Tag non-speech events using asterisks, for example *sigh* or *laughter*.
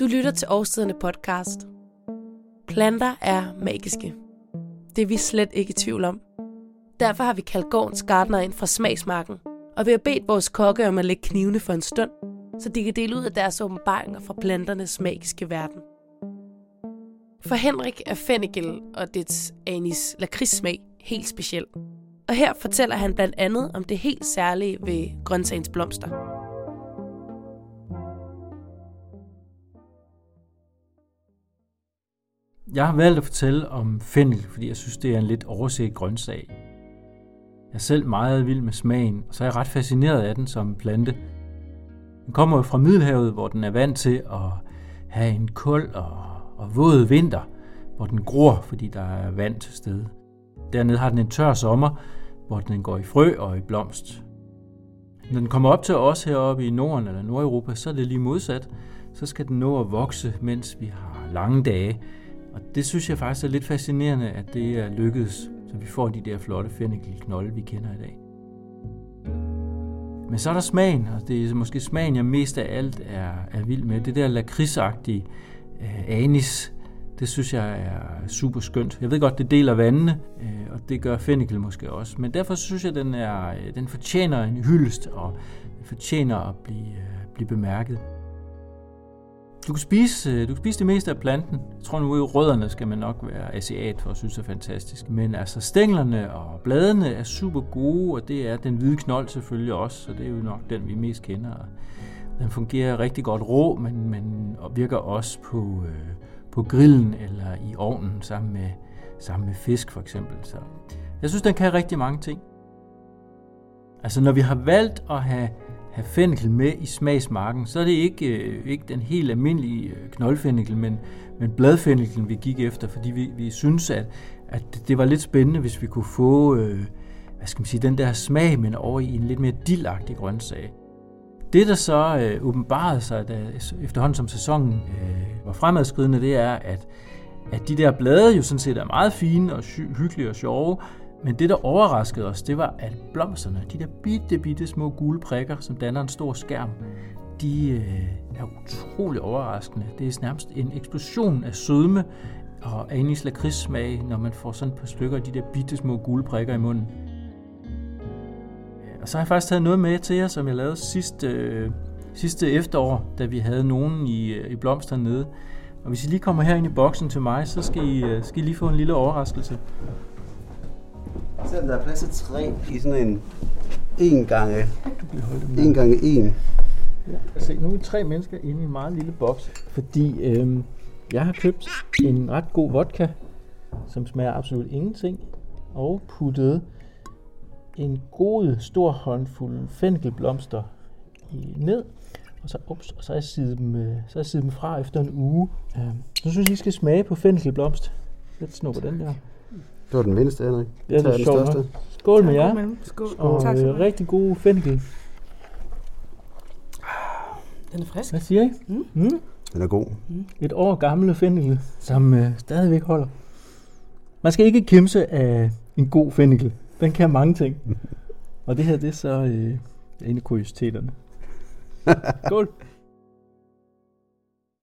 Du lytter til Årstiderne podcast. Planter er magiske. Det er vi slet ikke i tvivl om. Derfor har vi kaldt gårdens gardner ind fra smagsmarken, og vi har bedt vores kokke om at lægge knivene for en stund, så de kan dele ud af deres åbenbaringer fra planternes magiske verden. For Henrik er fennikel og dets anis lakridssmag helt speciel. Og her fortæller han blandt andet om det helt særlige ved grøntsagens blomster. Jeg har valgt at fortælle om fennel, fordi jeg synes, det er en lidt overset grøntsag. Jeg er selv meget vild med smagen, og så er jeg ret fascineret af den som plante. Den kommer jo fra Middelhavet, hvor den er vant til at have en kold og, og våd vinter, hvor den gror, fordi der er vand til stede. Dernede har den en tør sommer, hvor den går i frø og i blomst. Når den kommer op til os heroppe i Norden eller Nordeuropa, så er det lige modsat. Så skal den nå at vokse, mens vi har lange dage, og det synes jeg faktisk er lidt fascinerende, at det er lykkedes, så vi får de der flotte fennikelknolde, vi kender i dag. Men så er der smagen, og det er måske smagen, jeg mest af alt er, er vild med. Det der lakridsagtige øh, anis, det synes jeg er super skønt. Jeg ved godt, det deler vandene, øh, og det gør fennikel måske også. Men derfor synes jeg, den, er, øh, den fortjener en hyldest, og den fortjener at blive, øh, blive bemærket. Du kan, spise, øh, du kan spise det meste af planten. Jeg tror nu, at rødderne skal man nok være asiat for at synes er fantastisk. Men altså stænglerne og bladene er super gode, og det er den hvide knold selvfølgelig også, så det er jo nok den, vi mest kender. Den fungerer rigtig godt rå, men, men og virker også på, øh, på grillen eller i ovnen sammen med, sammen med fisk for eksempel. Så jeg synes, den kan rigtig mange ting. Altså når vi har valgt at have have fennikel med i smagsmarken, så er det ikke, øh, ikke den helt almindelige øh, knoldfennikel, men, men bladfennikelen, vi gik efter, fordi vi, vi synes, at, at det var lidt spændende, hvis vi kunne få øh, hvad skal man sige, den der smag, men over i en lidt mere dildagtig grøntsag. Det, der så øh, åbenbarede sig, da, efterhånden som sæsonen øh, var fremadskridende, det er, at, at de der blade jo sådan set er meget fine og hyggelige og sjove, men det, der overraskede os, det var, at blomsterne, de der bitte, bitte små gule prikker, som danner en stor skærm, de øh, er utrolig overraskende. Det er nærmest en eksplosion af sødme og anis lakridssmag, når man får sådan et par stykker af de der bitte små gule prikker i munden. Og så har jeg faktisk taget noget med til jer, som jeg lavede sidste, øh, sidste efterår, da vi havde nogen i, øh, i blomsterne nede. Og hvis I lige kommer her ind i boksen til mig, så skal I, øh, skal I lige få en lille overraskelse. Selvom der er plads til tre i sådan en 1 gange 1 gange 1. Ja, se, nu er vi tre mennesker inde i en meget lille boks, fordi øhm, jeg har købt en ret god vodka, som smager absolut ingenting, og puttet en god stor håndfuld fennikelblomster ned, og så, ups, og så har jeg sidet dem, øh, så har jeg sidet dem fra efter en uge. Øhm, så synes jeg, I skal smage på fennikelblomst. Lidt snupper den der. Det var den mindste, Henrik. Det er det sjovt. Skål med jer. Skål. Og tak, øh, rigtig god fennikel. Den er frisk. Hvad siger I? Mm. Mm. Den er god. Mm. Et år gamle fennikel, som øh, stadigvæk holder. Man skal ikke kimse af en god fennikel. Den kan mange ting. *laughs* Og det her, det er så øh, en af kuriositeterne. *laughs* Skål.